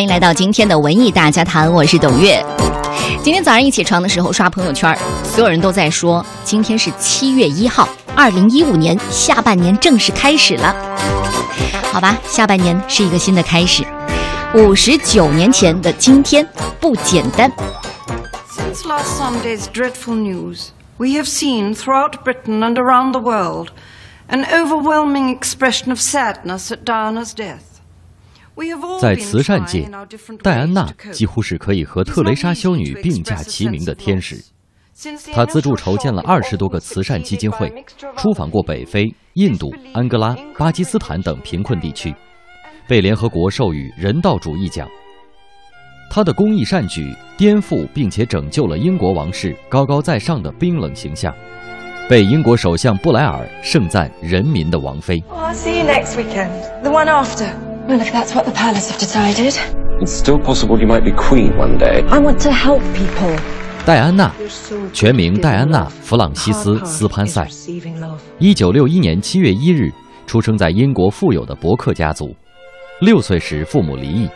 欢迎来到今天的文艺大家谈，我是董月。今天早上一起床的时候刷朋友圈，所有人都在说今天是七月一号，二零一五年下半年正式开始了。好吧，下半年是一个新的开始。五十九年前的今天不简单。Since last Sunday's dreadful news, we have seen throughout Britain and around the world an overwhelming expression of sadness at Diana's death. We have all 在慈善界戴安娜几乎是可以和特蕾莎修女并驾齐名的天使。她资助筹建了二十多个慈善基金会，出访过北非、印度、安哥拉、巴基斯坦等贫困地区，被联合国授予人道主义奖。她的公益善举颠覆并且拯救了英国王室高高在上的冰冷形象，被英国首相布莱尔盛赞“人民的王妃 Oh, I'll see you next weekend. The one after. Well, if that's what the palace have decided. It's still possible you might be queen one day. I want to help people. ”。戴安娜，全名戴安娜·弗朗西斯·斯潘塞，一九六一年七月一日出生在英国富有的伯克家族。六岁时父母离异，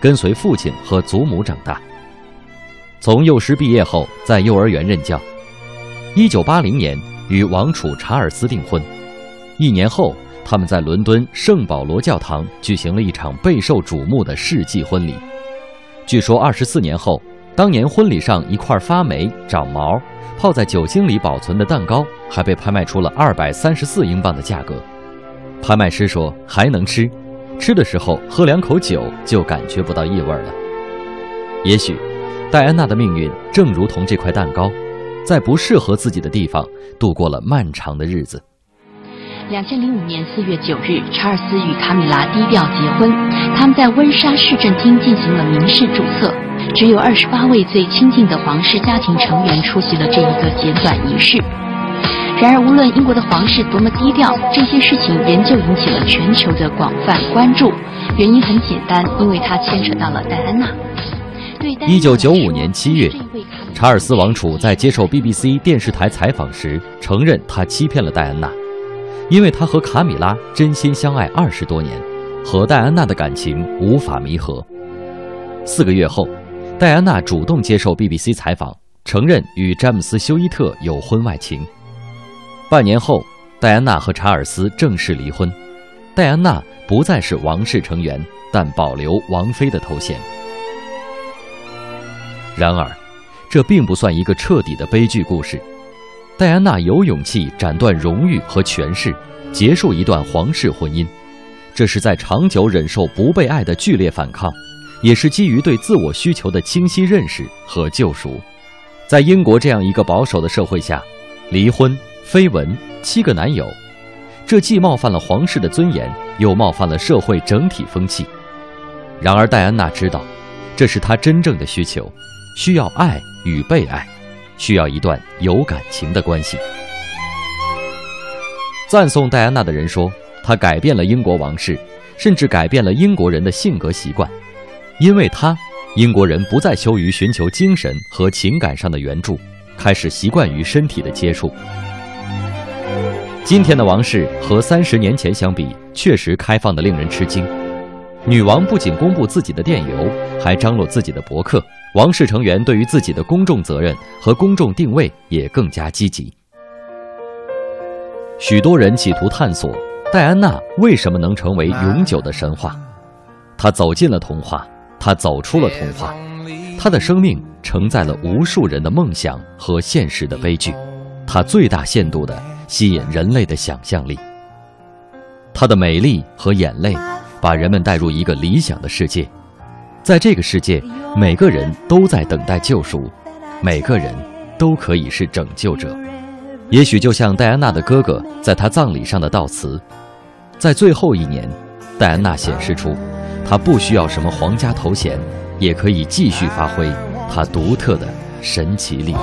跟随父亲和祖母长大。从幼师毕业后，在幼儿园任教。一九八零年与王储查尔斯订婚，一年后他们在伦敦圣保罗教堂举行了一场备受瞩目的世纪婚礼。据说二十四年后，当年婚礼上一块发霉、长毛、泡在酒精里保存的蛋糕，还被拍卖出了二百三十四英镑的价格。拍卖师说还能吃，吃的时候喝两口酒就感觉不到异味了。也许，戴安娜的命运正如同这块蛋糕，在不适合自己的地方度过了漫长的日子。两千零五年四月九日，查尔斯与卡米拉低调结婚。他们在温莎市政厅进行了民事注册，只有二十八位最亲近的皇室家庭成员出席了这一个简短仪式。然而，无论英国的皇室多么低调，这些事情仍旧引起了全球的广泛关注。原因很简单，因为它牵扯到了戴安娜。一九九五年七月查尔斯王储在接受 BBC 电视台采访时承认，他欺骗了戴安娜，因为他和卡米拉真心相爱二十多年，和戴安娜的感情无法弥合。四个月后，戴安娜主动接受 BBC 采访，承认与詹姆斯·休伊特有婚外情。半年后，戴安娜和查尔斯正式离婚，戴安娜不再是王室成员，但保留王妃的头衔。然而，这并不算一个彻底的悲剧故事。戴安娜有勇气斩断荣誉和权势，结束一段皇室婚姻，这是在长久忍受不被爱的剧烈反抗，也是基于对自我需求的清晰认识和救赎。在英国这样一个保守的社会下，离婚、绯闻、七个男友，这既冒犯了皇室的尊严，又冒犯了社会整体风气。然而，戴安娜知道，这是她真正的需求。需要爱与被爱，需要一段有感情的关系。赞颂戴安娜的人说，她改变了英国王室，甚至改变了英国人的性格习惯。因为她，英国人不再羞于寻求精神和情感上的援助，开始习惯于身体的接触。今天的王室和三十年前相比，确实开放的令人吃惊。女王不仅公布自己的电邮，还张罗自己的博客。王室成员对于自己的公众责任和公众定位也更加积极。许多人企图探索戴安娜为什么能成为永久的神话。她走进了童话，她走出了童话，她的生命承载了无数人的梦想和现实的悲剧。她最大限度地吸引人类的想象力。她的美丽和眼泪，把人们带入一个理想的世界。在这个世界，每个人都在等待救赎，每个人都可以是拯救者。也许就像戴安娜的哥哥在她葬礼上的悼词，在最后一年，戴安娜显示出，她不需要什么皇家头衔，也可以继续发挥她独特的神奇力量。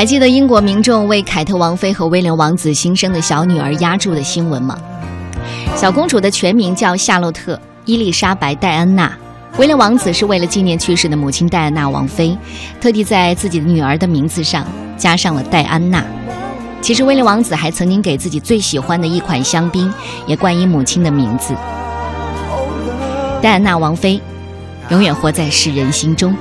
还记得英国民众为凯特王妃和威廉王子新生的小女儿压住的新闻吗？小公主的全名叫夏洛特·伊丽莎白·戴安娜。威廉王子是为了纪念去世的母亲戴安娜王妃，特地在自己的女儿的名字上加上了戴安娜。其实威廉王子还曾经给自己最喜欢的一款香槟也冠以母亲的名字。戴安娜王妃永远活在世人心中。